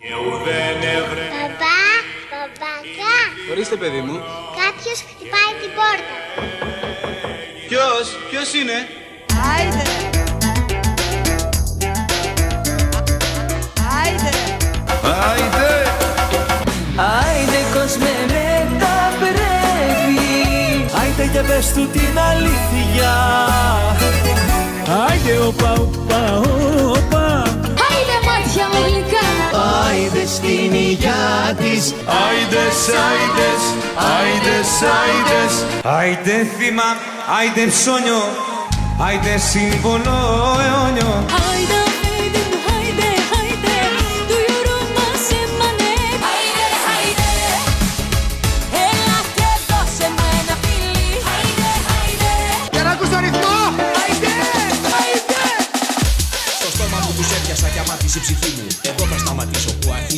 Παπά, παπακά, Ορίστε παιδί μου. κάποιος χτυπάει την πόρτα. Ποιος, ποιος είναι; Άιντε. Άιντε. Άιντε κόσμε με τα πρέπει Άιντε και πες του την αλήθεια Άιντε οπα οπα οπα Άιντε στην υγειά της Άιντες, άιντες, άιντες, άιντες Άιντε θύμα, άιντε ψώνιο, άιντε σύμβολο αιώνιο. Άιντε,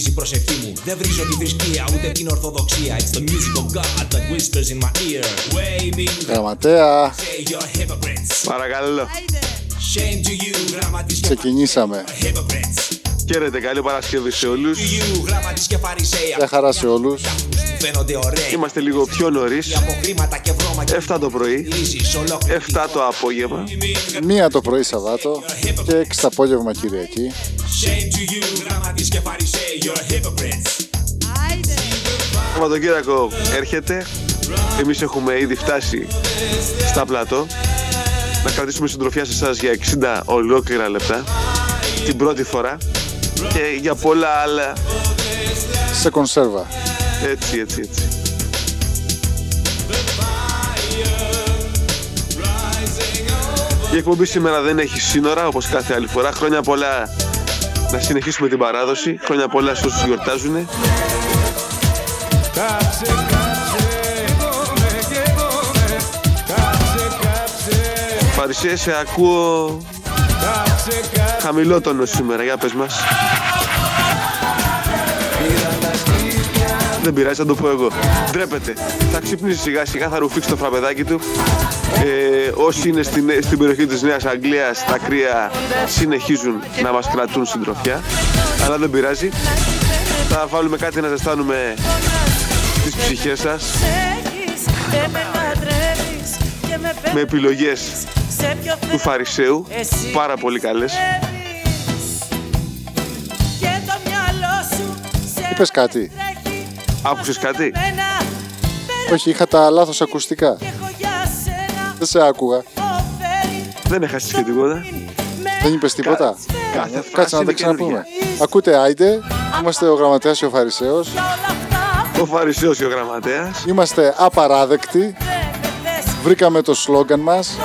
σταματήσω που αρχίζει η προσευχή μου. Δεν βρίζω τη θρησκεία ούτε την ορθοδοξία. It's the music of God that whispers in my ear. Waving. Γραμματέα, say you're hypocrites. Παρακαλώ. Άιντε. Shame to you γραμματής και ξεκινήσαμε. Hypocrites Χαίρετε, καλή Παρασκευή σε όλους. To you γραμματής και φαρισαία Γεια χαρά σε όλους. Αυτούς που φαίνονται ωραίοι Είμαστε λίγο πιο νωρίς. Από χρήματα και βρώμα και 7 το πρωί, λύσεις ολόκληρη 7 το απόγευμα. Μία το πρωί Σαββάτο και έξι το απόγευμα Κυριακή. Shame to you γραμματής και φαρισαία You're hypocrites Άιντε. Σαββατοκύριακο έρχεται. Εμείς έχουμε ήδη φτάσει στα πλατό. Να κρατήσουμε συντροφιά σε εσάς για 60 ολόκληρα λεπτά. Την πρώτη φορά. Και για πολλά άλλα. Σε κονσέρβα. Έτσι, έτσι, έτσι. Η εκπομπή σήμερα δεν έχει σύνορα όπως κάθε άλλη φορά. Χρόνια πολλά να συνεχίσουμε την παράδοση. Χρόνια πολλά σε όσους γιορτάζουν. Κάψε, κάψε, καίγομαι, καίγομαι. Κάψε, κάψε, Φαρισέ, σε ακούω κάψε, κάψε. χαμηλότονο σήμερα. Για πες μας. Δεν πειράζει, θα το πω εγώ. Ντρέπεται. Θα ξυπνήσει σιγά σιγά, θα ρουφήξει το φραπεδάκι του. Ε, όσοι είναι στην, στην περιοχή της Νέας Αγγλίας, τα κρύα συνεχίζουν να μας κρατούν συντροφιά. Αλλά δεν πειράζει. Θα βάλουμε κάτι να ζεστάνουμε τις ψυχές σας Έχεις και με λατρεύεις και με με επιλογές Σε ποιο του Φαρισαίου. Εσύ Πάρα πολύ καλές. πιστεύεις. Και το μυαλό σου σε Είπες κάτι. τρέχει Άκουσες κάτι; Μένα Όχι, είχα τα λάθος ακουστικά. και έχω για σένα Δεν σε άκουγα. Ωφέλη Δεν έχασες και τίποτα. Δεν είπες τίποτα. Κάθε Κάτσε φράση να είναι τα ξαναπούμε. καινούργια. Ακούτε Άιντε, είμαστε ο γραμματέας και ο Φαρισαίος. όλα αυτά Ο Φαρισαίος και ο Γραμματέας. Είμαστε απαράδεκτοι. τρέπετες Βρήκαμε το σλόγγαν μας.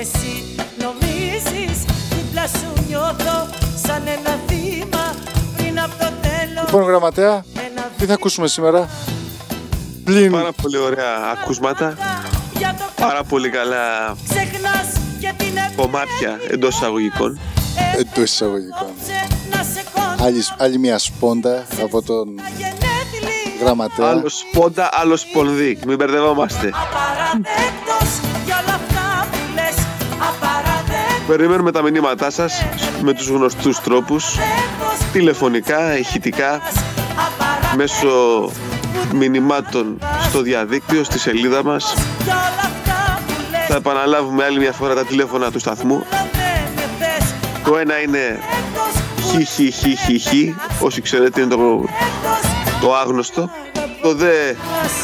Εσύ νομίζεις Δίπλα σου νιώθω σαν ένα θύμα Πριν από το τέλος Λοιπόν, γραμματέα, ένα τι θα ακούσουμε σήμερα; Πλην Πάρα πολύ ωραία ακούσματα. Για το Πάρα πολύ καλά ξεχνάς και την κομμάτια εντός εισαγωγικών. εντός εισαγωγικών. Απόψε να σε κόντρα Άλλη, άλλη μια σπόντα από τον γενέθλι γραμματέα. Άλλο σπόντα, άλλο σπονδί. Μην μπερδευόμαστε. Περιμένουμε τα μηνύματά σας με τους γνωστούς τρόπους. Τηλεφωνικά, ηχητικά, μέσω μηνυμάτων στο διαδίκτυο, στη σελίδα μας. Για όλα αυτά που λες Θα επαναλάβουμε άλλη μια φορά τα τηλέφωνα του σταθμού. δεν με θες Το ένα είναι Απαραδέκτος χι χι χι χι χι, όσοι ξέρετε είναι το, το άγνωστο. Το δε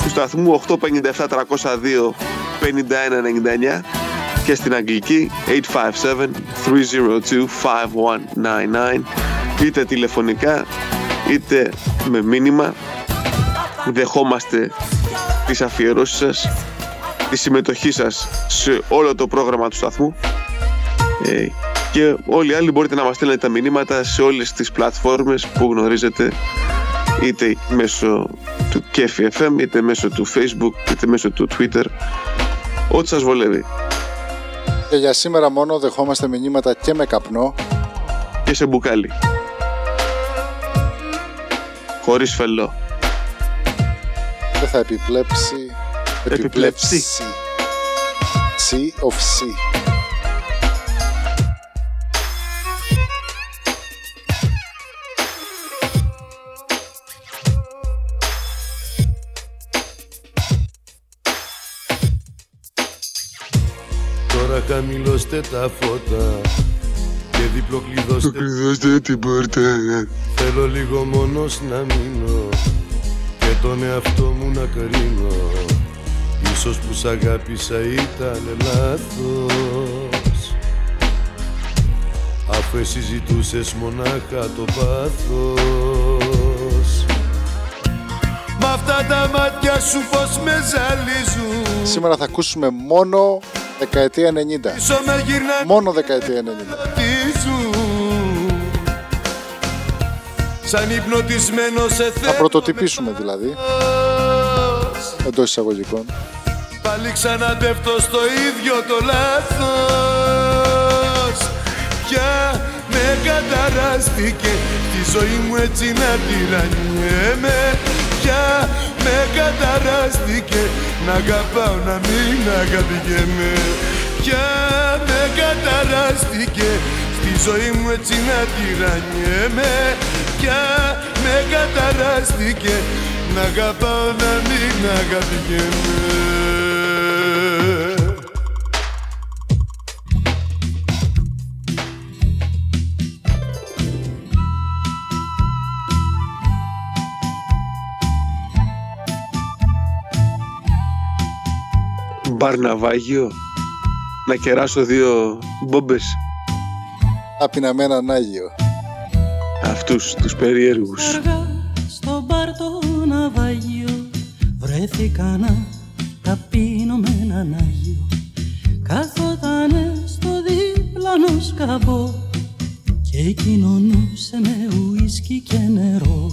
του σταθμού 857 302 5199 και στην αγγλική 857 302 5199 είτε τηλεφωνικά είτε με μήνυμα δεχόμαστε τις αφιερώσεις σας τη συμμετοχή σας σε όλο το πρόγραμμα του σταθμού ε, Και όλοι οι άλλοι μπορείτε να μας στέλνετε τα μηνύματα σε όλες τις πλατφόρμες που γνωρίζετε είτε μέσω του Kefi FM, είτε μέσω του Facebook, είτε μέσω του Twitter. Ό,τι σας βολεύει. Και για σήμερα μόνο δεχόμαστε μηνύματα και με καπνό. Και σε μπουκάλι. Χωρίς φελό. Δεν θα επιπλέψει. Επιπλέψει. C of C. χαμηλώστε τα φώτα και διπλοκλειδώστε Κλειδώστε την πόρτα. Θέλω λίγο μόνος να μείνω και τον εαυτό μου να κρίνω. Ίσως που σ' αγάπησα ήταν λάθος. Αφού εσύ ζητούσες μονάχα το πάθος. Μ' αυτά τα μάτια σου πως με ζαλίζουν. Σήμερα θα ακούσουμε μόνο δεκαετία 90. Πίσω με γυρνά Μόνο δεκαετία 90. ζουν Σαν υπνοτισμένο σε Θα θέλω πρωτοτυπήσουμε δηλαδή, εντός εισαγωγικών. Πάλι ξαναπέφτω στο ίδιο το λάθος Πια με καταράστηκε Τη ζωή μου έτσι να τυραννιέμαι Πια με καταράστηκε Να αγαπάω να μην αγαπηγέμαι. Πια με καταράστηκε Στη ζωή μου έτσι να τυραννιέμαι. Πια με καταράστηκε Να αγαπάω να μην αγαπηγέμαι Μπαρ ναυάγιο. Να κεράσω δύο μπόμπες. Άπεινα με έναν Άγιο. Αυτούς τους περίεργους. Αργά στο μπαρ το ναυάγιο Βρέθηκα να ταπείνω με έναν Άγιο Καθότανε στο δίπλανο σκαμπό Και κοινωνούσε με ουίσκι και νερό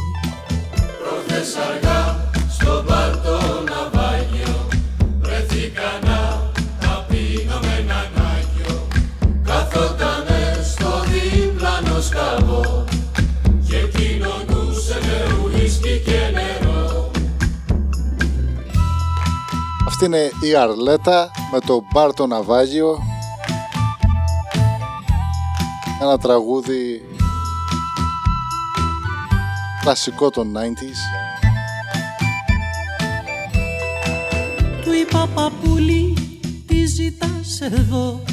Αυτή είναι η Αρλέτα με το μπαρ το ναυάγιο. Ένα τραγούδι κλασικό των 90s. Του είπα παππούλη τι ζητάς εδώ;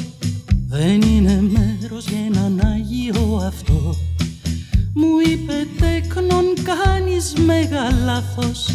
Δεν είναι μέρος για έναν Άγιο αυτό Μου είπε τέκνον κάνεις μέγα λάθος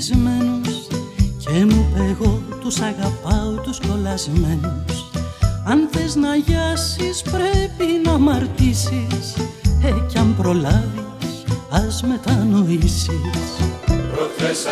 μεθυσμένους Και μου είπε εγώ τους αγαπάω τους κολλασμένους. Αν θες να γιάσεις πρέπει να μαρτήσεις Ε, κι αν προλάβεις ας μετανοήσεις Προχτές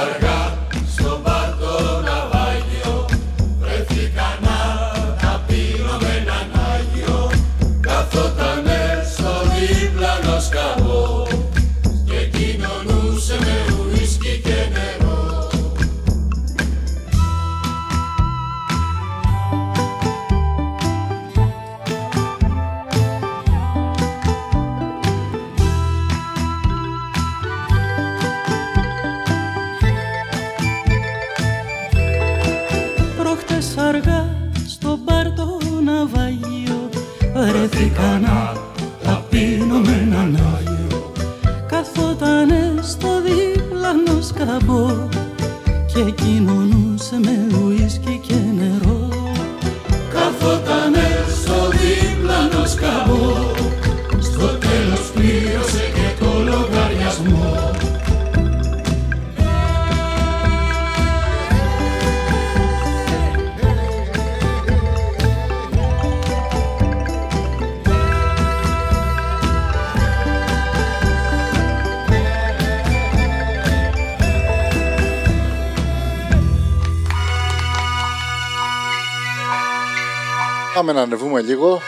Πάμε να ανεβούμε λίγο.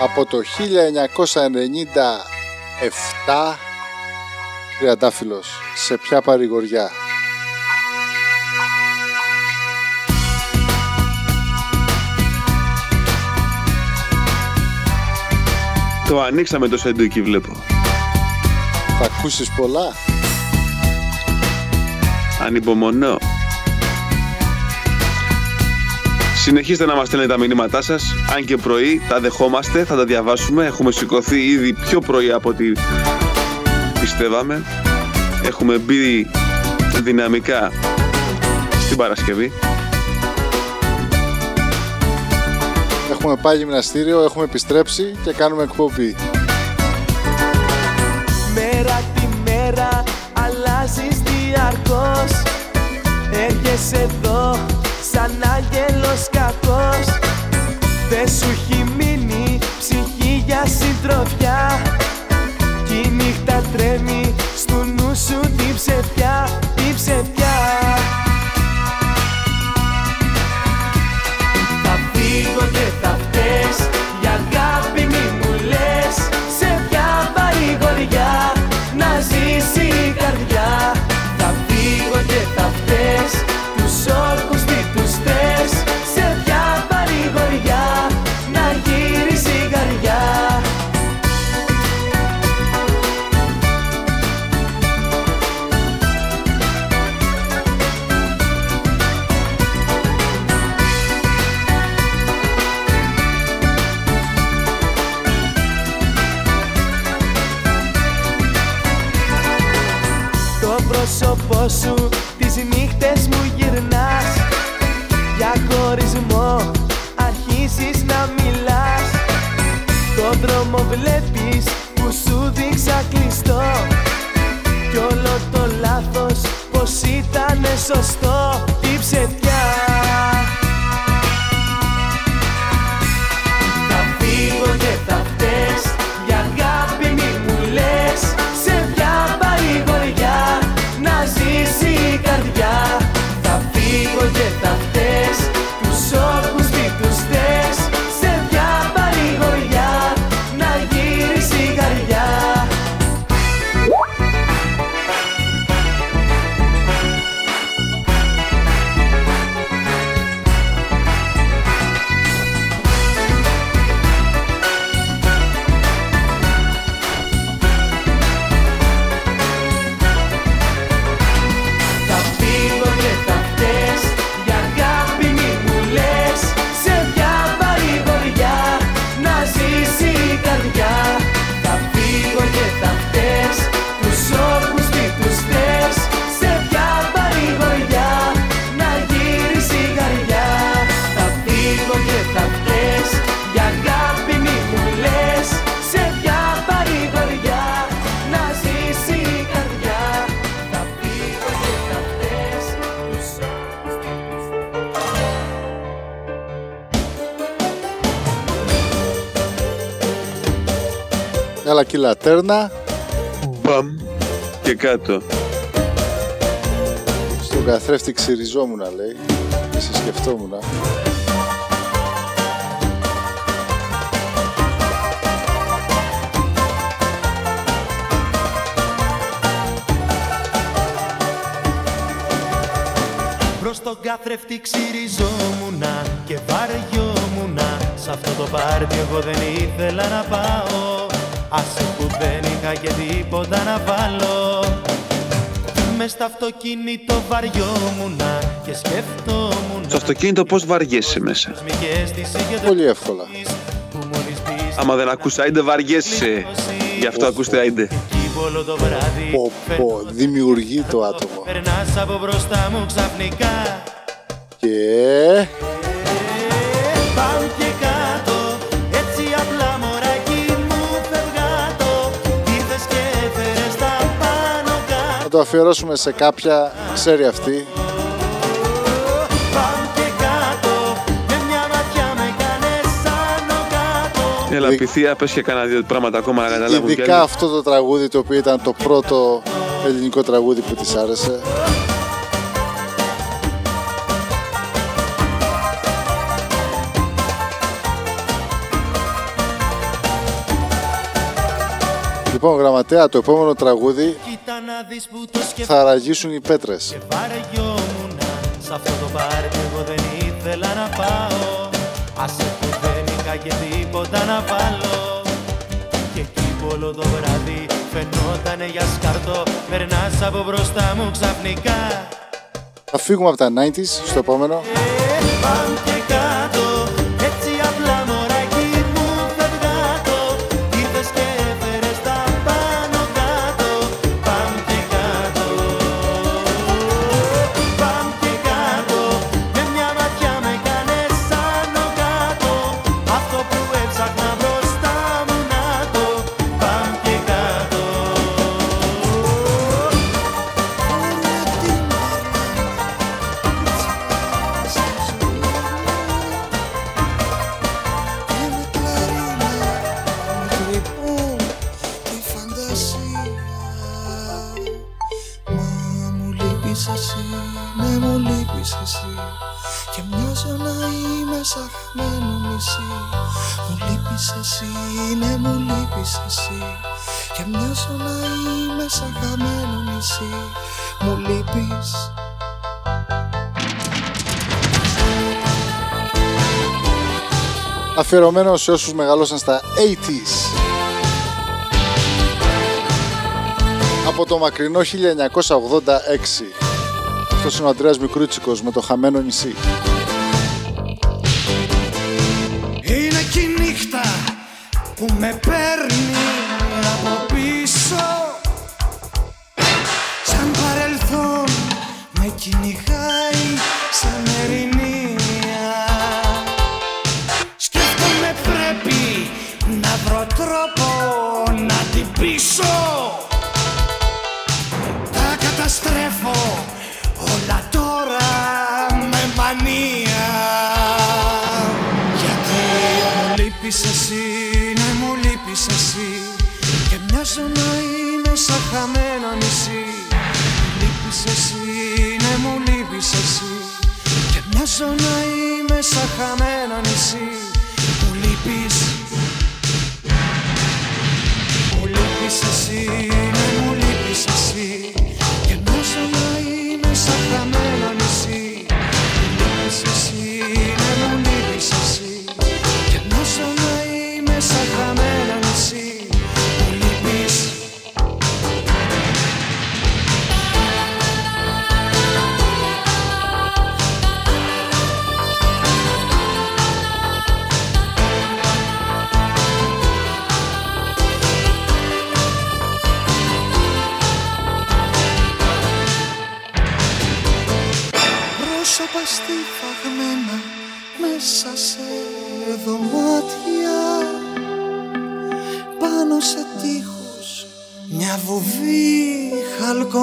Από το 1997 Τριαντάφυλλος σε ποια παρηγοριά; Το ανοίξαμε το σεντούκι βλέπω. Θα ακούσεις πολλά Ανυπομονώ. Συνεχίστε να μας στέλνετε τα μηνύματά σας, αν και πρωί τα δεχόμαστε, θα τα διαβάσουμε. Έχουμε σηκωθεί ήδη πιο πρωί από ό,τι πιστεύαμε. Έχουμε μπει δυναμικά στην Παρασκευή. Έχουμε πάει γυμναστήριο, έχουμε επιστρέψει και κάνουμε εκπομπή Μέρα τη μέρα αλλάζεις διαρκώς Έρχεσαι εδώ σαν άγγελος κακός. Δεν σου έχει μείνει ψυχή για συντροφιά. Κι η νύχτα τρέμει στο νου σου την ψευδιά, την ψευδιά Έλα και η λατέρνα Μπαμ. Και κάτω. Στον καθρέφτη ξυριζόμουν λέει. Και σε σκεφτόμουν Προς τον καθρέφτη ξυριζόμουνα και βαριόμουνα. Σ' αυτό το πάρτι εγώ δεν ήθελα να πάω Άσε που δεν είχα και τίποτα να βάλω Μες στο αυτοκίνητο βαριόμουνα και σκεφτόμουν Στο αυτοκίνητο πώς βαριέσαι μέσα; Μικές της Πολύ εύκολα που μόλις μπεις Άμα δεν ακούς άιντε βαριέσαι. Γι' αυτό ακούστε άιντε. εκεί όλο το βράδυ Πω, πω, δημιουργεί το άτομο. Περνάς από μπροστά μου ξαφνικά Και... το αφιερώσουμε σε κάποια, ξέρει αυτή. Πάω και κάτω Με μια ματιά με κάνες άνω κάτω Έλα, πυθία, πες και κάνα δύο πράγματα ακόμα να καταλάβουν κι Ειδικά άλλοι. αυτό το τραγούδι το οποίο ήταν το πρώτο ελληνικό τραγούδι που της άρεσε. Λοιπόν, γραμματέα, το επόμενο τραγούδι Κοίτα να δεις που το σκεφτόμουν θα ραγίσουν οι πέτρες. Βαρεγιόμουνα Σ' αυτό το πάρτι εγώ δεν ήθελα να πάω. Άσε που δεν είχα και τίποτα να βάλω. Και εκεί που όλο το βράδυ φαινότανε για σκαρτό Περνάς από μπροστά μου ξαφνικά. Θα φύγουμε από τα 90s στο επόμενο. Πάμε και κάτω Αφιερωμένος σε όσους μεγαλώσαν στα 80s. Από το μακρινό 1986. Αυτός είναι ο Αντρέας Μικρούτσικος με το χαμένο νησί. Είναι και η νύχτα που με παίρνει από πίσω Σαν παρελθόν με κυνηγάει σαν ερηνία είμαι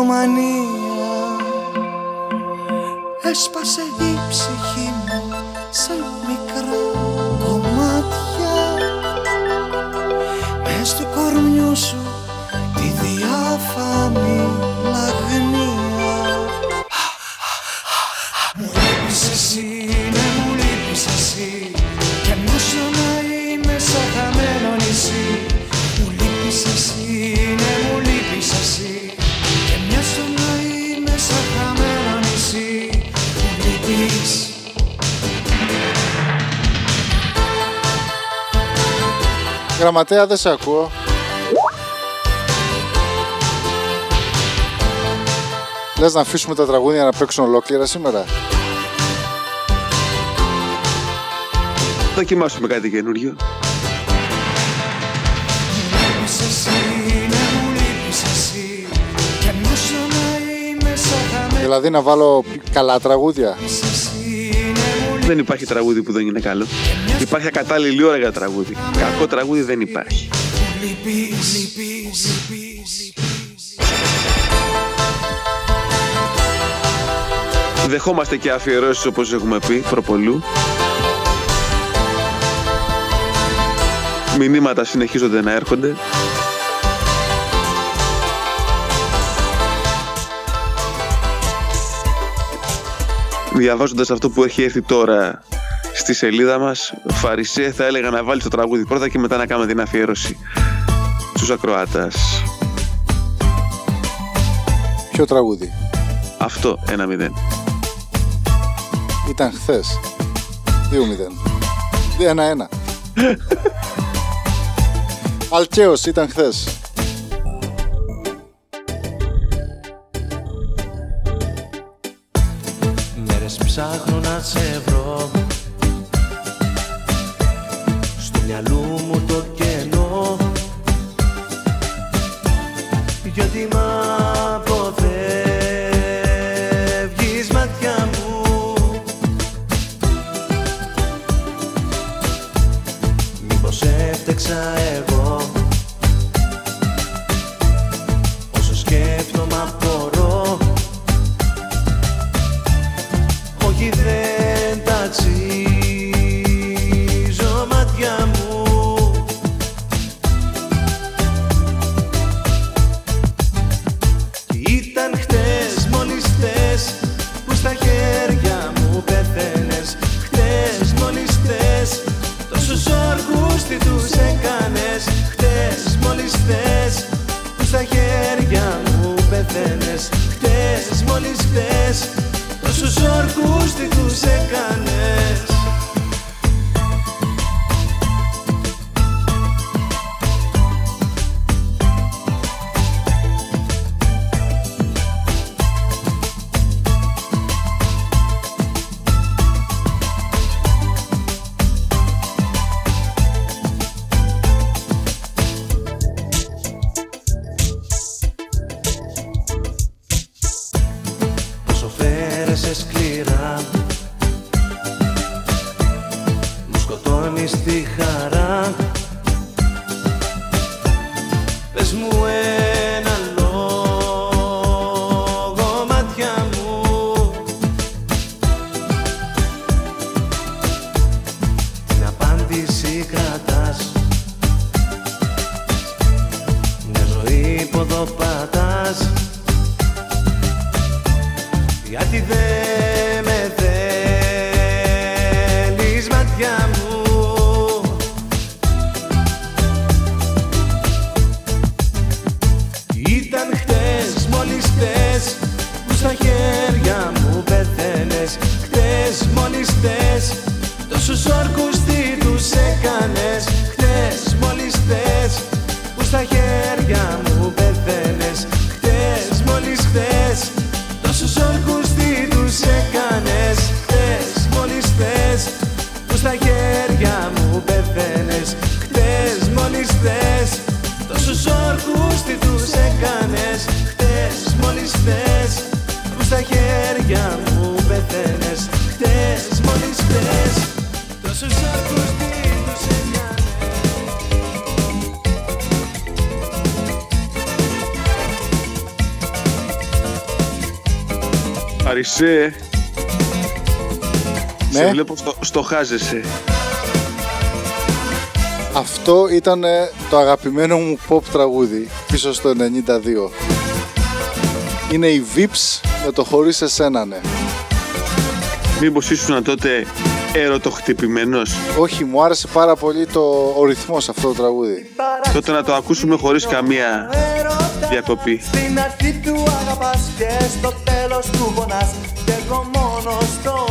my knees. Γραμματέα δεν σε ακούω. Λες να αφήσουμε τα τραγούδια να παίξουν ολόκληρα σήμερα; Δοκιμάσουμε κάτι καινούριο. Δηλαδή να βάλω καλά τραγούδια. Δεν υπάρχει τραγούδι που δεν είναι καλό. Υπάρχει ακατάλληλη ώρα για τραγούδι. Κακό τραγούδι δεν υπάρχει. Δεχόμαστε και αφιερώσεις όπως έχουμε πει προπολού. Μηνύματα συνεχίζονται να έρχονται. Διαβάζοντας αυτό που έχει έρθει τώρα στη σελίδα μας, Φαρισέ θα έλεγα να βάλει το τραγούδι πρώτα και μετά να κάνουμε την αφιέρωση στους ακροάτας. Ποιο τραγούδι; Αυτό, ένα μηδέν. Ήταν χθες. 2-0. 1-1. Αλκαίος ήταν χθες. Μέρες ψάχνω να σε βρω. Στο μυαλού μου το κενό. Γιατί μ' βλέπω στο, στο χάζεσαι. Αυτό ήταν ε, το αγαπημένο μου pop τραγούδι πίσω στο 92. Είναι οι Vips με το χωρίς εσένα, ναι. Μήπως ήσουν τότε ερωτοχτυπημένος; Όχι, μου άρεσε πάρα πολύ το, ο ρυθμός αυτό το τραγούδι. Τότε να το ακούσουμε χωρίς καμία διακοπή. Στην αρχή του αγαπάς και στο τέλος του πονάς Και εγώ μόνος τώρα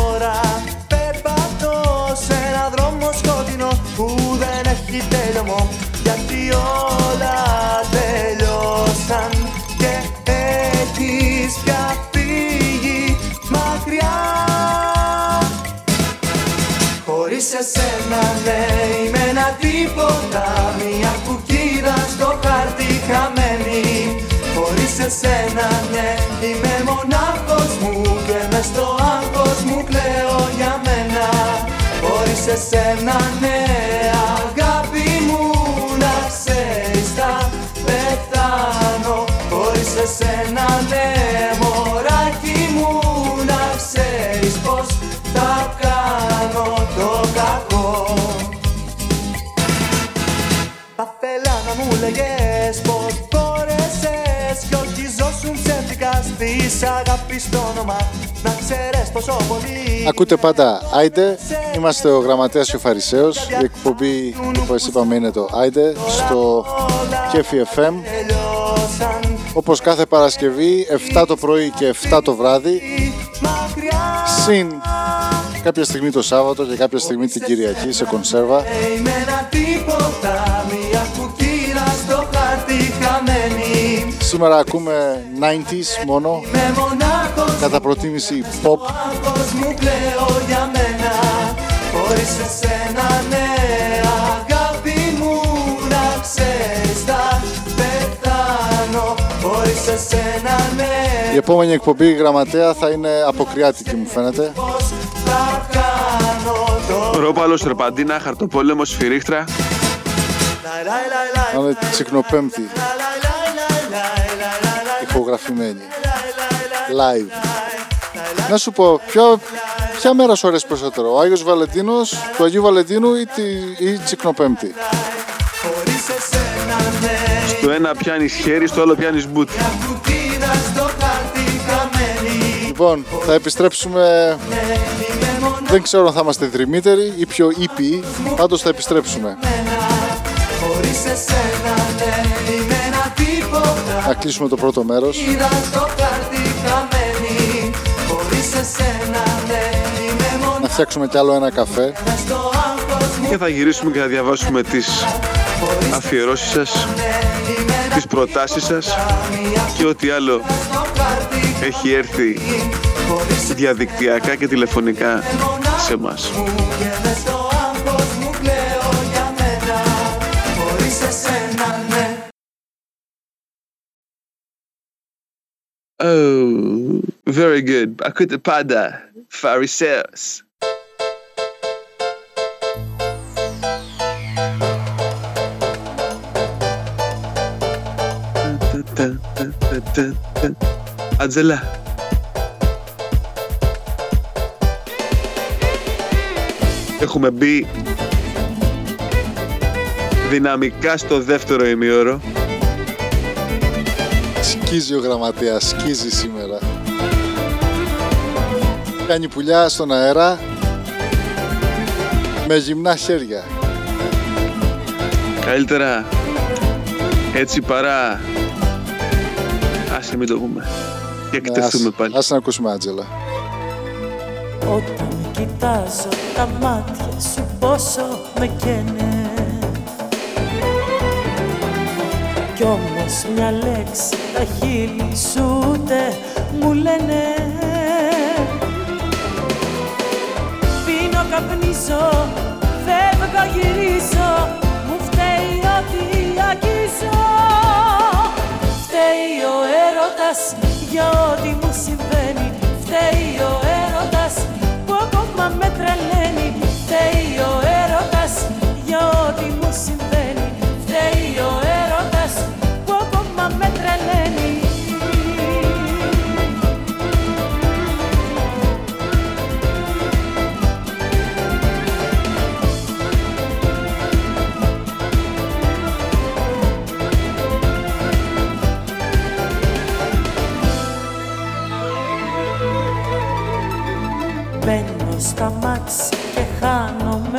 Χωρίς εσένα ναι είμαι ένα τίποτα Μια κουκίδα στο χάρτη χαμένη. Χωρίς εσένα ναι είμαι μονάχος μου μες στο άγχος μου κλαίω για μένα. Χωρίς εσένα ναι να μου λέγες πως μπόρεσες Κι όχι ζώσουν ψεύτικα στις αγάπη στο όνομα Να ξέρεις πόσο πολύ Ακούτε πάντα. Άιντε, είμαστε ο Γραμματέας και ο Φαρισαίος. Η εκπομπή, όπως είπαμε, είναι το Άιντε Στο Κέφι FM τελειώσαν. Όπως κάθε Παρασκευή, 7 το πρωί και 7 το βράδυ μακριά Συν κάποια στιγμή το Σάββατο και κάποια στιγμή την Κυριακή σε κονσέρβα χαμένη Σήμερα ακούμε 90s μόνο Με μονάχος Κατά προτίμηση pop άγχος μου κλαίω για μένα Χωρίς εσένα ναι αγάπη μου να ξέρεις θα πεθάνω Χωρίς εσένα ναι Η επόμενη εκπομπή γραμματέα θα είναι αποκριάτικη μου φαίνεται πως θα κάνω το Ρόπαλο, Σερπαντίνα, Χαρτοπόλεμο, ηχογραφημένη Live. Να σου πω, ποιο, ποια μέρα σου αρέσει περισσότερο, ο Άγιος Βαλεντίνος, του Αγίου Βαλεντίνου ή, τη, ή τσικνοπέμπτη; Χωρίς εσένα ναι Στο ένα πιάνεις χέρι, στο άλλο πιάνεις μπούτι. κουκκίνα στο χάρτη χαμένη Λοιπόν, θα επιστρέψουμε, Είμαι μόνο δεν ξέρω αν θα είμαστε δρυμύτεροι ή πιο ήπιοι, πάντως θα επιστρέψουμε. χωρίς εσένα Να κλείσουμε το πρώτο μέρος. Είδα στο χάρτη χαμένη Χωρίς εσένα ναι Είμαι μόνο Να φτιάξουμε κι άλλο ένα καφέ. στο άγχος μου Και θα γυρίσουμε και θα διαβάσουμε τις αφιερώσεις σας, τις προτάσεις σας και ό,τι άλλο στο χάρτη έχει έρθει διαδικτυακά και τηλεφωνικά σε μας. Oh, very good. Ακούτε πάντα. Φαρισαίος. Ατζελά. Έχουμε μπει δυναμικά στο δεύτερο ημίωρο. Σκίζει ο γραμματέας, σκίζει σήμερα. Κάνει πουλιά στον αέρα Με γυμνά χέρια. Καλύτερα έτσι παρά άσε μην το πούμε και Ναι, εκτεθούμε ας- πάλι. Ας να ακούσουμε Άντζελα. Όταν κοιτάζω τα μάτια σου πόσο με καίνε Κι όμως μια λέξη τα χείλη σου ούτε μου λένε. Πίνω, καπνίζω, φεύγω, γυρίζω Μου φταίει ό,τι αγγίζω. Φταίει ο έρωτας για ό,τι μου συμβαίνει. Φταίει ο έρωτας που ακόμα με τρελαίνει. Φταίει ο έρωτας για ό,τι μου συμβαίνει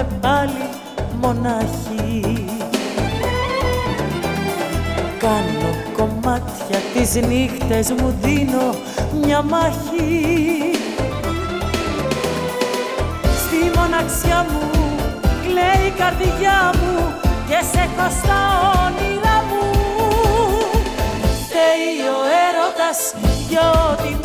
χάνομαι πάλι μονάχη. Κάνω κομμάτια τις νύχτες μου δίνω μια μάχη. Στη μοναξιά μου κλαίει η καρδιά μου και σε έχω στα όνειρά μου. Φταίει ο έρωτας για ό,τι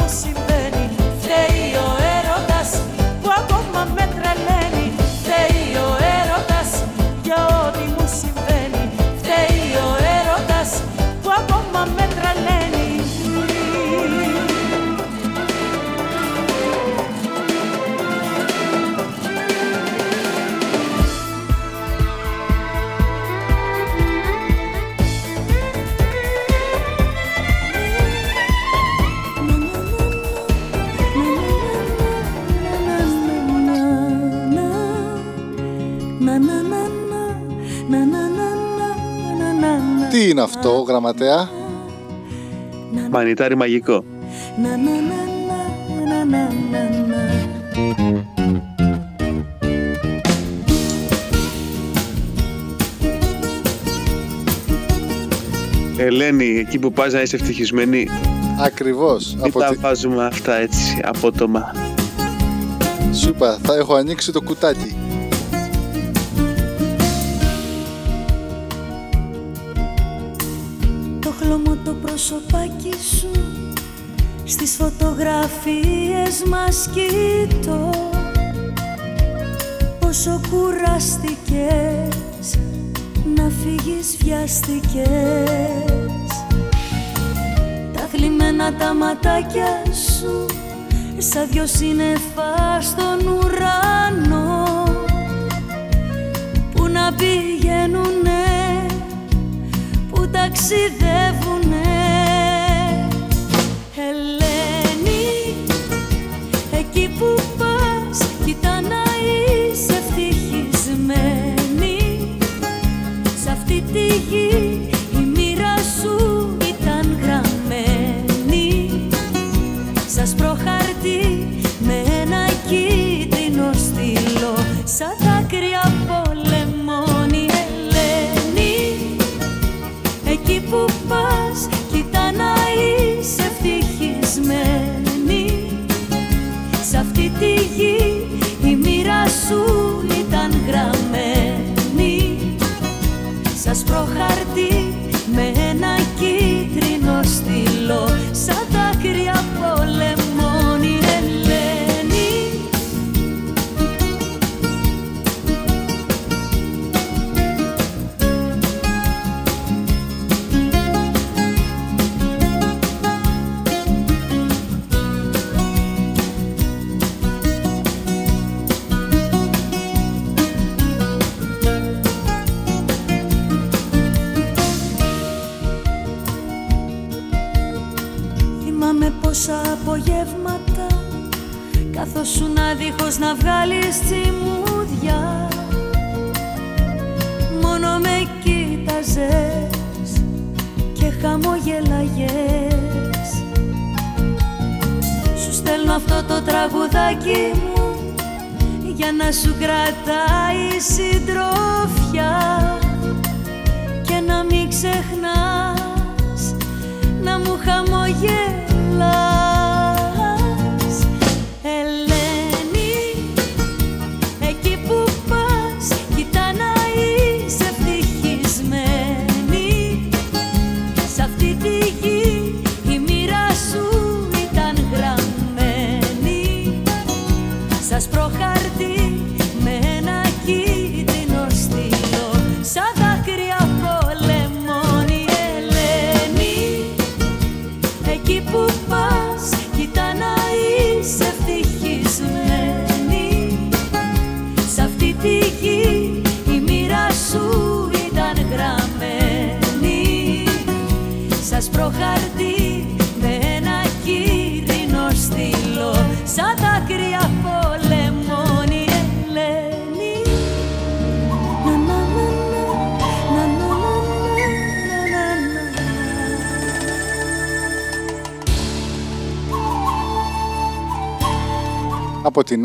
είναι αυτό, γραμματέα; Μανιτάρι μαγικό. Να, να, να, να, να, να, να, να. Ελένη, εκεί που πας να είσαι ευτυχισμένη, Ακριβώς. μην Από τα τη... βάζουμε αυτά έτσι, απότομα. Σου είπα, θα έχω ανοίξει το κουτάκι. Φωτογραφίες μας κοιτώ Πόσο κουράστηκες Να φύγεις βιάστηκες Τα θλιμμένα τα ματάκια σου Σαν δυο σύννεφα στον ουρανό. Που να πηγαίνουνε που ταξιδεύουνε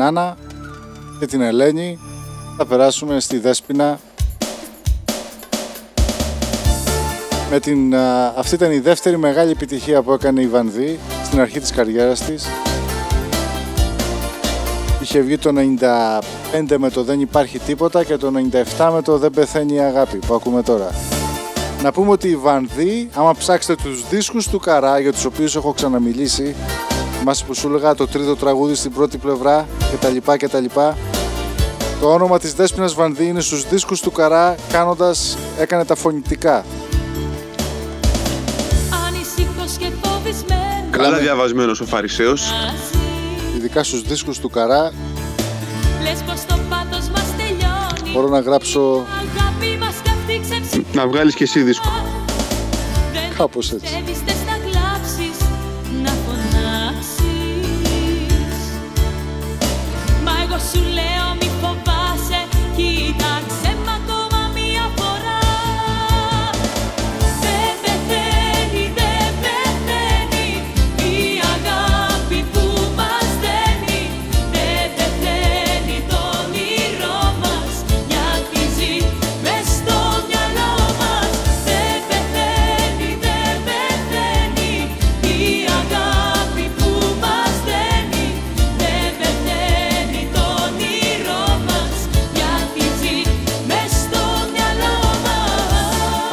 την Άννα και την Ελένη θα περάσουμε στη Δέσποινα με την, α, αυτή ήταν η δεύτερη μεγάλη επιτυχία που έκανε η Βανδύ στην αρχή της καριέρας της. Είχε βγει το 95 με το Δεν υπάρχει τίποτα και το 97 με το Δεν πεθαίνει η αγάπη που ακούμε τώρα. Να πούμε ότι η Βανδύ, άμα ψάξετε τους δίσκους του Καρά για τους οποίους έχω ξαναμιλήσει, θυμάσαι που σου έλεγα το τρίτο τραγούδι στην πρώτη πλευρά και τα λοιπά και τα λοιπά. Το όνομα της Δέσποινας Βανδύ είναι στους δίσκους του Καρά κάνοντας, έκανε τα φωνητικά. Ανησυχός και φοβισμένος Καλά διαβασμένος ο Φαρισαίος. Ειδικά στους δίσκους του Καρά Λες πως το πάθος μας τελειώνει μπορώ να γράψω Αγάπη μας καυτή ξεψυχή Να βγάλεις και εσύ δίσκο. Δεν κάπως έτσι.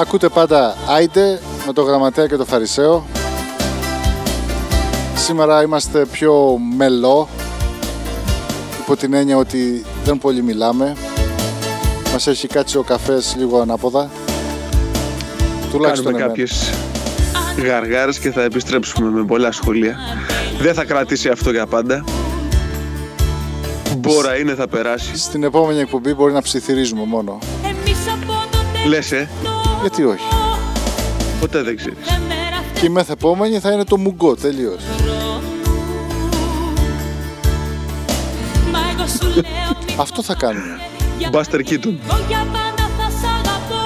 Ακούτε πάντα Άιντε με το Γραμματέα και το Φαρισαίο. Σήμερα είμαστε πιο μελό, υπό την έννοια ότι δεν πολύ μιλάμε. Μας έχει κάτσει ο καφές λίγο ανάποδα. Τουλάχιστον Κάνουμε εμένα. κάποιες γαργάρες και θα επιστρέψουμε με πολλά σχόλια. Δεν θα κρατήσει αυτό για πάντα. Μπόρα είναι, θα περάσει. Στην επόμενη εκπομπή μπορεί να ψιθυρίζουμε μόνο. Εμείς από τότε Λες, ε, Γιατί όχι; ποτέ δεν ξέρεις. μέρα Και η μεθεπόμενη θα είναι το μουγκό, τελείως. Μα εγώ σου λέω μη Αυτό θα κάνουμε. για Buster Keaton. Εγώ για πάντα θα σ' αγαπώ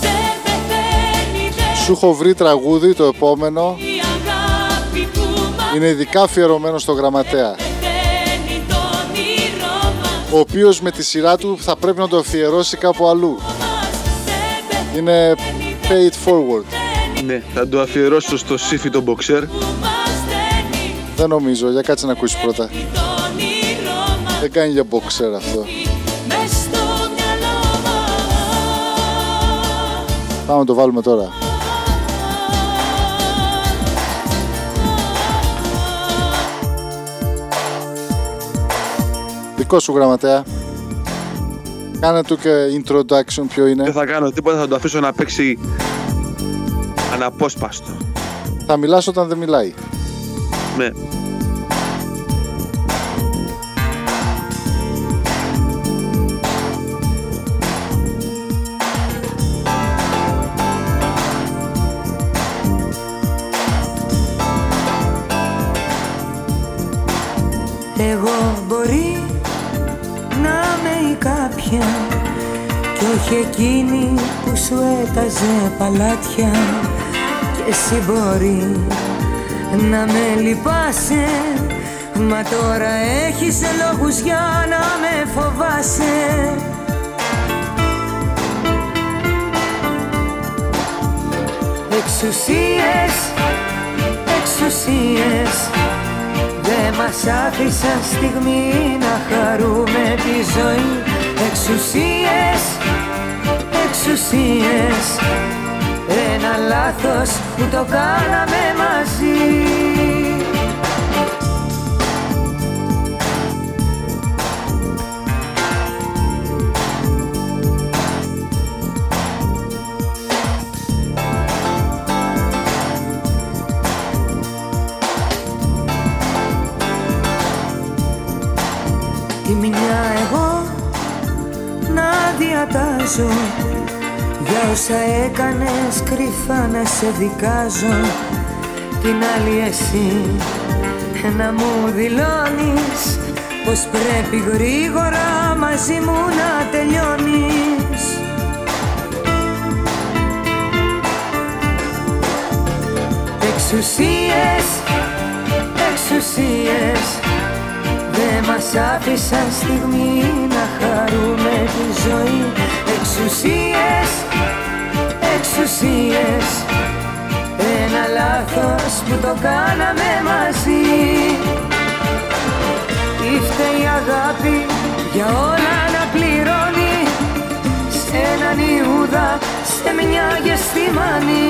Δεν πεθαίνει, δεν Σου έχω βρει τραγούδι το επόμενο. η αγάπη που μας Είναι ειδικά αφιερωμένο στο γραμματέα. πεθαίνει το όνειρό μας Ο οποίος με τη σειρά του θα πρέπει να το αφιερώσει κάπου αλλού. Δεν Είναι pay it forward. Ναι, θα το αφιερώσω στο σύφι τον boxer. που μας στέλνει Δεν νομίζω, για κάτσε να ακούσεις πρώτα. το όνειρό μας Δεν κάνει για boxer αυτό. Μες στο μυαλό μας Πάμε να το βάλουμε τώρα. Δικό σου γραμματέα. Κάνε του και introduction ποιο Δεν είναι. θα κάνω τίποτα, θα το αφήσω να παίξει αναπόσπαστο. Θα μιλάς όταν δεν μιλάει. Ναι. Εκείνη που σου έταζε παλάτια Και εσύ μπορεί να με λυπάσαι. Μα τώρα έχεις λόγους για να με φοβάσαι. Εξουσίες, εξουσίες Δε μας άφησαν στιγμή να χαρούμε τη ζωή. Εξουσίες, εξουσίες Ένα λάθος που το κάναμε μαζί όσα έκανες κρυφά να σε δικάζω. Την άλλη εσύ να μου δηλώνεις Πως πρέπει γρήγορα μαζί μου να τελειώνεις. Εξουσίες, εξουσίες Δε μας άφησαν στιγμή να χαρούμε τη ζωή. Εξουσίες, εξουσίες. Ένα λάθος που το κάναμε μαζί. Ήρθε η αγάπη για όλα να πληρώνει. Σ' έναν Ιούδα, σε μια γεστημάνη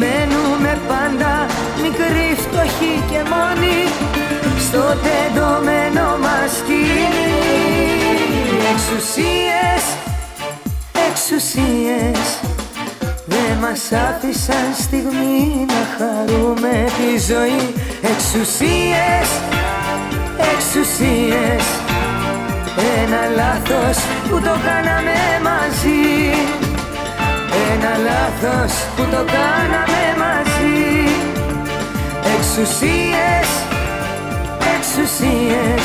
Μένουμε πάντα μικροί, φτωχοί και μόνοι. Στο τεντωμένο μας σκηνή. Εξουσίες, εξουσίες Δεν μας άφησαν στιγμή να χαρούμε τη ζωή. Εξουσίες, εξουσίες. Ένα λάθος που το κάναμε μαζί. Ένα λάθος που το κάναμε μαζί. Εξουσίες, εξουσίες.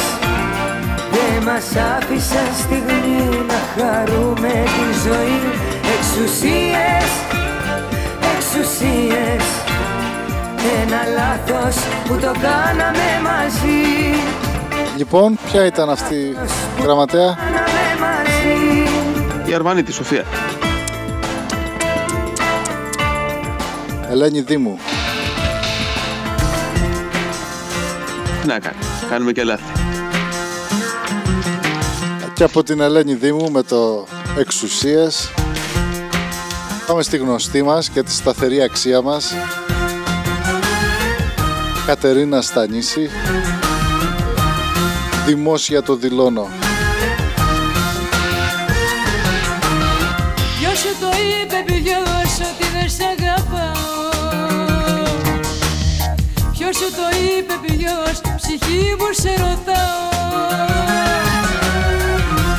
Δεν μας άφησαν στιγμή να χαρούμε τη ζωή. Εξουσίες, εξουσίες Ένα λάθος που το κάναμε μαζί Λοιπόν, ποια ήταν αυτή η γραμματέα; Κάναμε μαζί Η Αρβάνη τη Σοφία. Ελένη Δήμου. Τι να κάνει. Κάνουμε και λάθη. Και από την Ελένη Δήμου με το εξουσίες Πάμε στη γνωστή μας και τη σταθερή αξία μας. Κατερίνα Στανίση. Δημόσια το δηλώνω. Ποιος σου το είπε ποιος ότι δεν σ' αγαπάω Ποιος σου το είπε ποιος ψυχή μου σε ρωτάω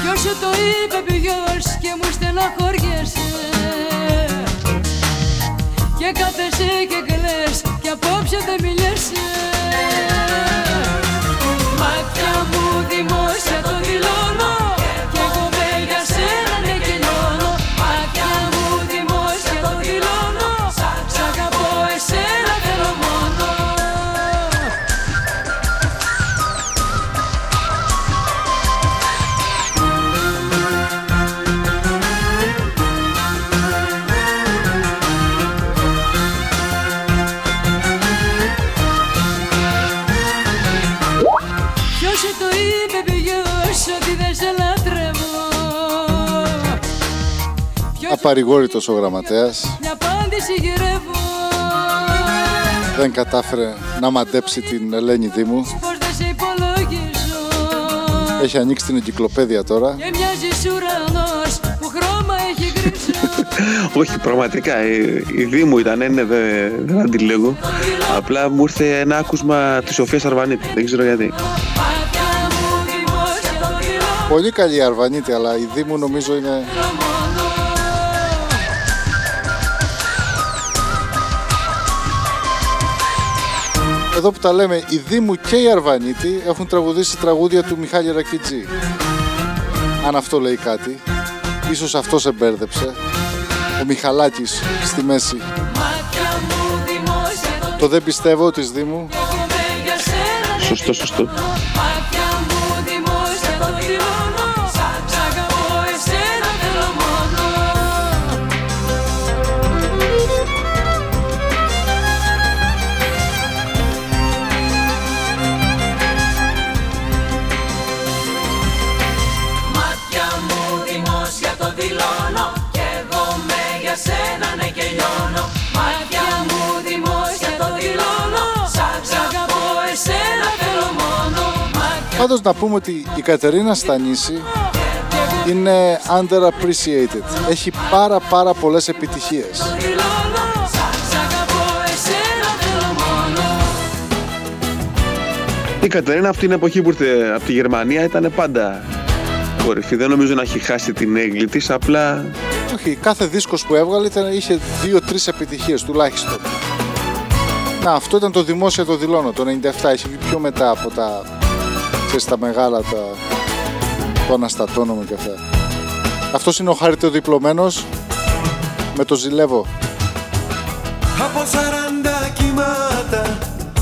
Ποιος σου το είπε ποιος και μου στεναχωριέσαι Και κάθεσαι και κλαις και απόψε δεν μιλιέσαι Μάτια μου δημόσια Απαρηγόρητος ο γραμματέας. μια απάντηση γυρεύω Δεν κατάφερε να μαντέψει την Ελένη Δήμου. Πως δεν σε υπολογίζω Έχει ανοίξει την εγκυκλοπαίδεια τώρα. Και μοιάζεις ουρανός που χρώμα έχει γκρίζο Όχι, πραγματικά. Η, η Δήμου ήταν, ναι, δεν, δεν αντιλέγω. Απλά μου ήρθε ένα άκουσμα της Σοφίας Αρβανίτη. Δεν ξέρω γιατί. Μάτια μου δημόσια το δηλώνω Πολύ καλή η Αρβανίτη, αλλά η Δήμου νομίζω είναι Εδώ που τα λέμε, η Δήμου και η Αρβανίτη έχουν τραγουδήσει τραγούδια του Μιχάλη Ρακιτζή. Αν αυτό λέει κάτι, ίσως αυτό σε μπέρδεψε. Ο Μιχαλάκης στη μέση. Μάτια μου δημόσια το Το δεν πιστεύω της Δήμου. δηλώνω για σένα Σωστό, σωστό. Πάντως να πούμε ότι η Κατερίνα Στανίση είναι underappreciated. Έχει πάρα πάρα πολλές επιτυχίες. δηλώνω Σ' αγαπώ εσένα θέλω μόνο Η Κατερίνα αυτή την εποχή που ήρθε από τη Γερμανία ήταν πάντα κορυφή. Δεν νομίζω να έχει χάσει την έγκλη της, απλά Όχι, κάθε δίσκος που έβγαλε ήταν, είχε δύο-τρεις επιτυχίες τουλάχιστον. Να, αυτό ήταν το δημόσιο το δηλώνω, το 97, έχει βγει πιο μετά από τα, ξέρεις, τα μεγάλα, τα, το αναστατώνομαι και αυτά. Αυτός είναι ο χαριτοδιπλωμένος με το ζηλεύω. Από σαράντα κύματα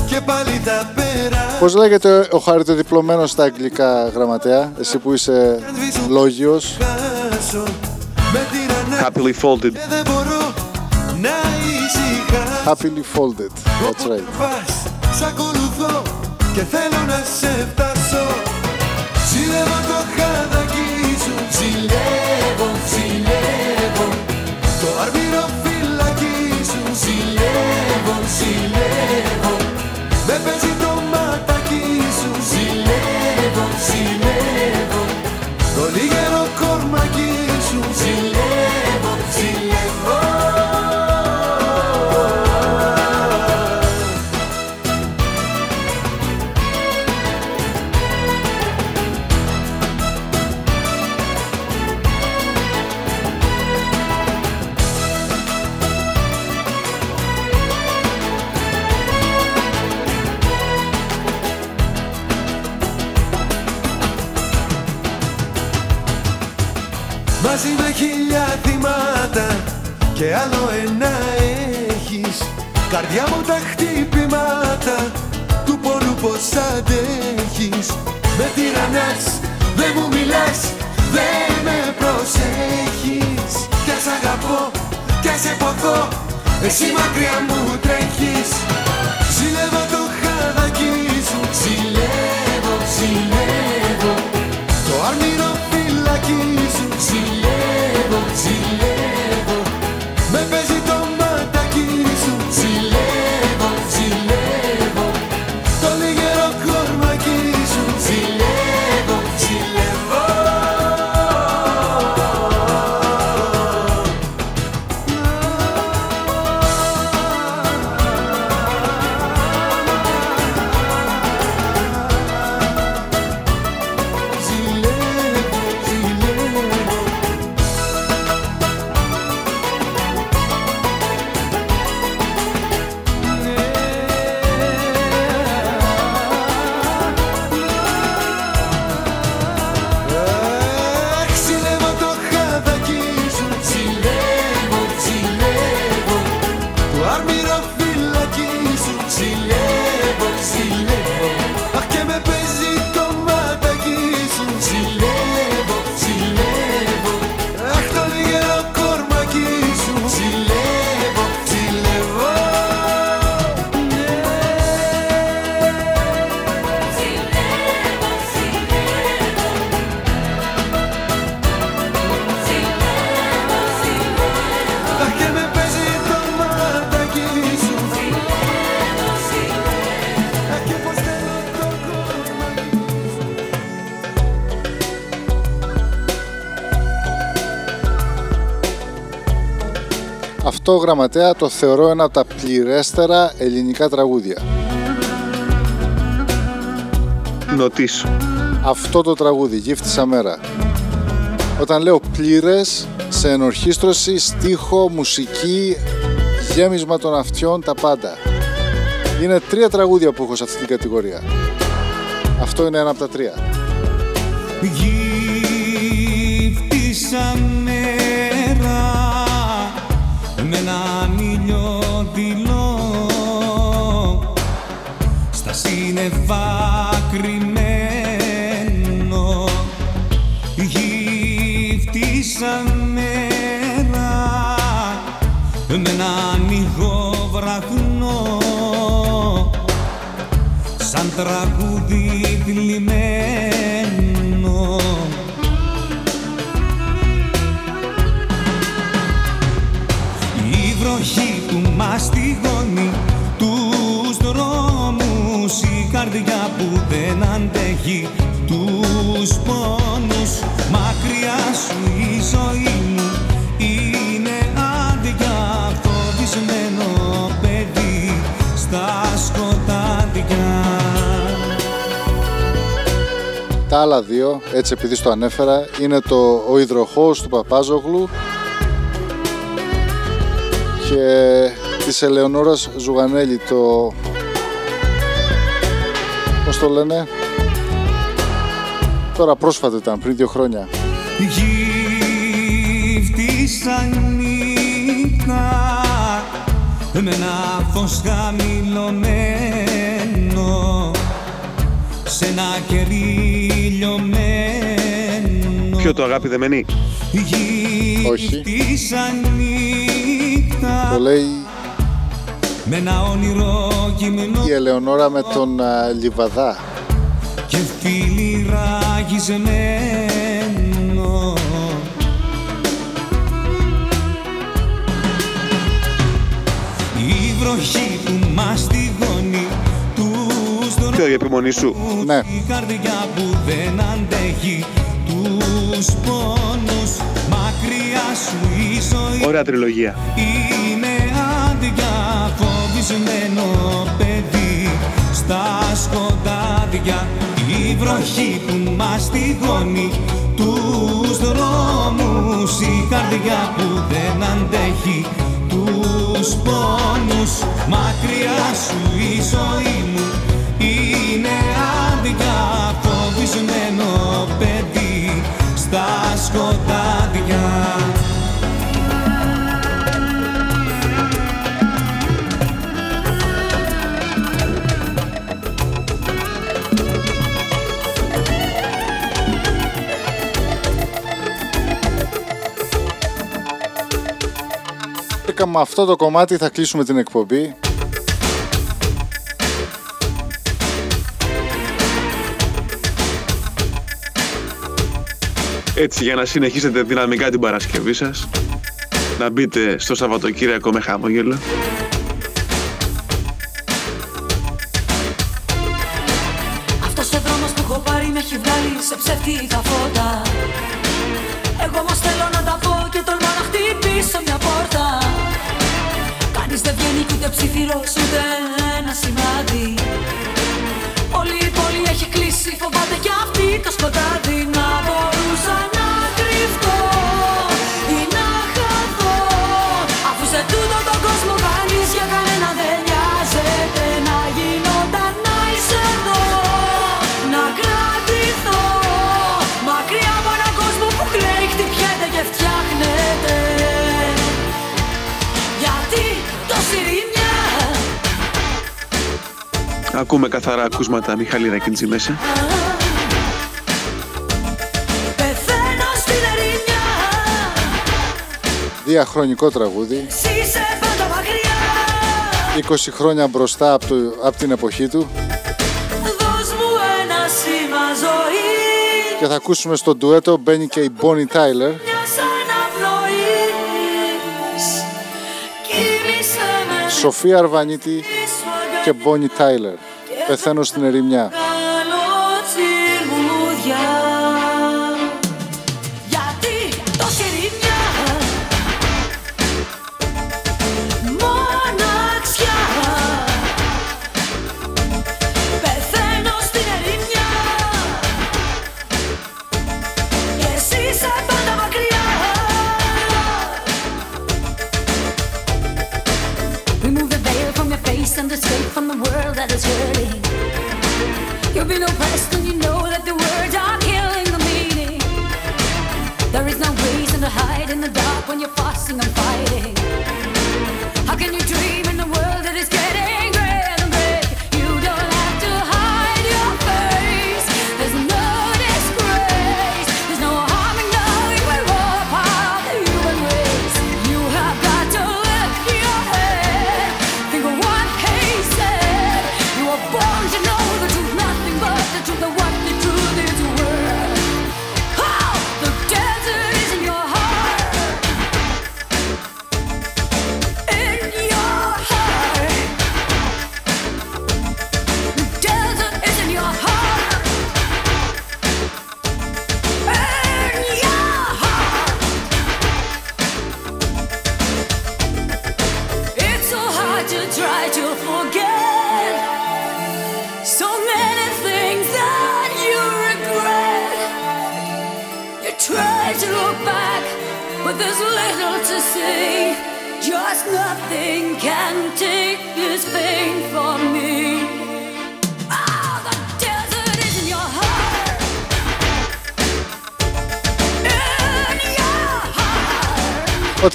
και πάλι τα πέρα Πώς λέγεται ο χαριτοδιπλωμένος στα αγγλικά γραμματέα, εσύ που είσαι λόγιος. χάσω Με τυραννά happily folded. και δεν μπορώ να ησυχάσω Happily folded, that's right. Πας, σ' ακολουθώ και θέλω να σε φτάσω. Ζηλεύω το χαδακί σου Ζηλεύω, ζηλεύω και άλλο ένα έχεις. Καρδιά μου τα χτυπημάτα του πόνου πως αντέχεις. Με τυραννάς, δεν μου μιλάς, δεν με προσέχεις. Κι ας αγαπώ, κι ας σε ποθώ, εσύ μακριά μου τρέχεις. Ζηλεύω το αυτό γραμματέα το θεωρώ ένα από τα πληρέστερα ελληνικά τραγούδια. Νοτήσω. Αυτό το τραγούδι, γύφτησα μέρα. Όταν λέω πλήρες, σε ενορχίστρωση, στίχο, μουσική, γέμισμα των αυτιών, τα πάντα. Είναι τρία τραγούδια που έχω σε αυτή την κατηγορία. Αυτό είναι ένα από τα τρία. Τα άλλα δύο, έτσι επειδή στο ανέφερα, είναι το «Ο υδροχώος» του Παπάζογλου και της Ελεονόρας Ζουγανέλη το... Πώς το λένε; Τώρα πρόσφατα ήταν, πριν δύο χρόνια. Γύφτησα νύχτα με ένα φως χαμηλωμένο σε ένα κερί λιωμένο Ποιο το αγάπη δεμένη; Όχι. Γύφτησα νύχτα Το λέει με ένα όνειρο γυμνός η Ελεονόρα με τον α, Λιβαδά. και φίλοι ραγισμένο Η βροχή που μαστιγώνει τους δρόμους Ποιο η επιμονή σου. Ναι, η καρδιά που δεν αντέχει τους πόνους μακριά σου η ζωή Ωραία τριλογία. είναι άδεια φοβισμένο παιδί στα σκοτάδια η βροχή που μαστιγώνει τους δρόμους η καρδιά που δεν αντέχει τους πόνους μακριά σου η ζωή μου φοβισμένο παιδί στα σκοτάδια και με αυτό το κομμάτι θα κλείσουμε την εκπομπή. Έτσι για να συνεχίσετε δυναμικά την Παρασκευή σας. Να μπείτε στο Σαββατοκύριακο με χαμόγελο. Αυτός ο δρόμος που έχω πάρει με έχει βγάλει σε ψεύτικα φώτα Εγώ όμως θέλω να τα πω και τολμώ να χτυπήσω μια πόρτα Κανείς δεν βγαίνει κι ούτε ψιθυρός ούτε ένα σημάδι Όλη η πόλη έχει κλείσει, φοβάται κι αυτή το σκοτάδι Να μπορούσα Ακούμε καθαρά ακούσματα Μιχάλη Ρακίντζη μέσα. Πεθαίνω στην ερημιά Διαχρονικό τραγούδι. Εσύ είσαι πάντα μακριά 20 χρόνια μπροστά από, το, από την εποχή του. Δώσ' μου ένα σήμα ζωής Και θα ακούσουμε στο ντουέτο μπαίνει και η Bonnie Tyler. Μια σαν απνοής Κοίμησε με Σοφία Αρβανίτη και Bonnie Tyler. Πεθαίνω στην ερημιά. You know that the words are killing the meaning. There is no reason to hide in the dark when you're fussing and fighting. How can you dream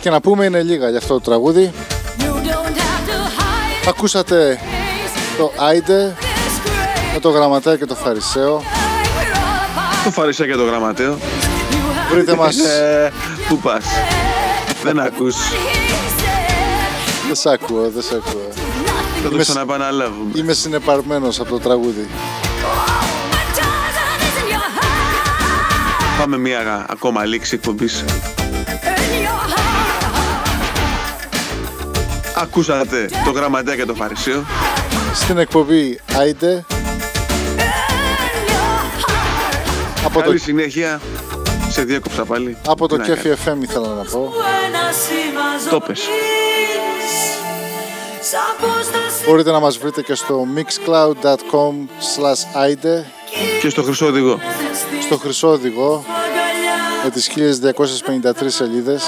και να πούμε είναι λίγα για αυτό το τραγούδι. You don't have to hide Ακούσατε το Άιντε με το γραμματέα και το Φαρισαίο. Το Φαρισαίο και το Γραμματέο. Βρείτε μας, Ε, πού πας; Δεν ακούς. δεν σ' ακούω, δεν σ' ακούω. Θα το Είμαι- ξαναεπαναλάβουμε. Είμαι συνεπαρμένος από το τραγούδι. Πάμε μία ακόμα λήξη εκπομπής. Ακούσατε το Γραμματέα και το Φαρισαίο. Στην εκπομπή Άιντε από το, Καλή συνέχεια. Σε διέκοψα πάλι. από το Τι να Κέφι κάνεις. FM ήθελα να πω. Το πες. Μπορείτε να μας βρείτε και στο mixcloud.com slash aide Και στο χρυσό οδηγό. στο χρυσό οδηγό με τις 1253 σελίδες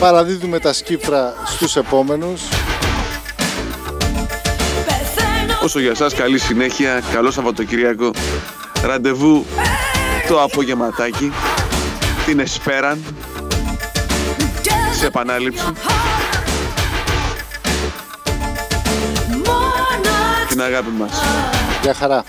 παραδίδουμε τα σκύφτρα στους επόμενους Όσο για σας καλή συνέχεια, καλό Σαββατοκυριακό. Ραντεβού το απογευματάκι, την Εσπέραν, σε επανάληψη, την αγάπη μας. Γεια χαρά